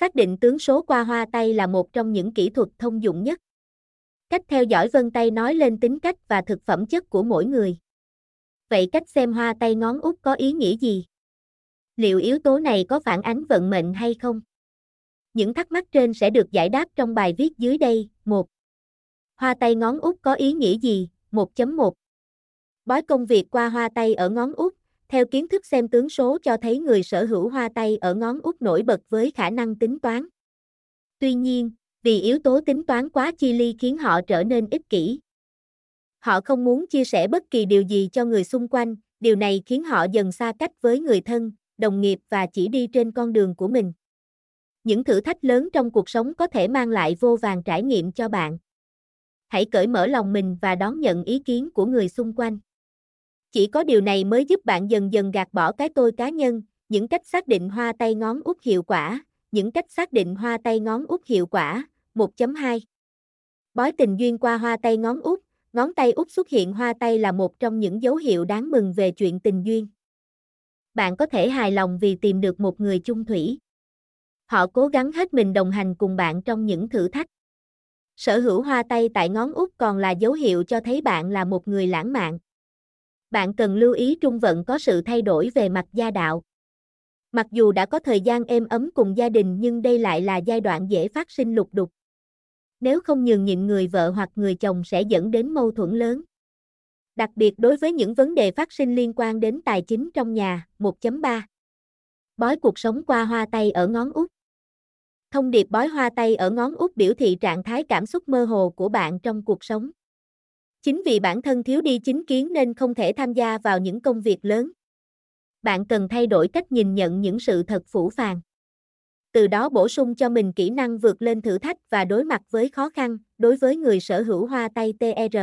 Xác định tướng số qua hoa tay là một trong những kỹ thuật thông dụng nhất. Cách theo dõi vân tay nói lên tính cách và thực phẩm chất của mỗi người. Vậy cách xem hoa tay ngón út có ý nghĩa gì? Liệu yếu tố này có phản ánh vận mệnh hay không? Những thắc mắc trên sẽ được giải đáp trong bài viết dưới đây. 1. Hoa tay ngón út có ý nghĩa gì? 1.1 Bói công việc qua hoa tay ở ngón út, theo kiến thức xem tướng số cho thấy người sở hữu hoa tay ở ngón út nổi bật với khả năng tính toán. Tuy nhiên, vì yếu tố tính toán quá chi ly khiến họ trở nên ích kỷ. Họ không muốn chia sẻ bất kỳ điều gì cho người xung quanh, điều này khiến họ dần xa cách với người thân, đồng nghiệp và chỉ đi trên con đường của mình. Những thử thách lớn trong cuộc sống có thể mang lại vô vàng trải nghiệm cho bạn. Hãy cởi mở lòng mình và đón nhận ý kiến của người xung quanh. Chỉ có điều này mới giúp bạn dần dần gạt bỏ cái tôi cá nhân, những cách xác định hoa tay ngón út hiệu quả, những cách xác định hoa tay ngón út hiệu quả. 1.2 Bói tình duyên qua hoa tay ngón út, ngón tay út xuất hiện hoa tay là một trong những dấu hiệu đáng mừng về chuyện tình duyên. Bạn có thể hài lòng vì tìm được một người chung thủy. Họ cố gắng hết mình đồng hành cùng bạn trong những thử thách. Sở hữu hoa tay tại ngón út còn là dấu hiệu cho thấy bạn là một người lãng mạn bạn cần lưu ý trung vận có sự thay đổi về mặt gia đạo. Mặc dù đã có thời gian êm ấm cùng gia đình nhưng đây lại là giai đoạn dễ phát sinh lục đục. Nếu không nhường nhịn người vợ hoặc người chồng sẽ dẫn đến mâu thuẫn lớn. Đặc biệt đối với những vấn đề phát sinh liên quan đến tài chính trong nhà. 1.3 Bói cuộc sống qua hoa tay ở ngón út. Thông điệp bói hoa tay ở ngón út biểu thị trạng thái cảm xúc mơ hồ của bạn trong cuộc sống. Chính vì bản thân thiếu đi chính kiến nên không thể tham gia vào những công việc lớn. Bạn cần thay đổi cách nhìn nhận những sự thật phủ phàng. Từ đó bổ sung cho mình kỹ năng vượt lên thử thách và đối mặt với khó khăn, đối với người sở hữu hoa tay TR.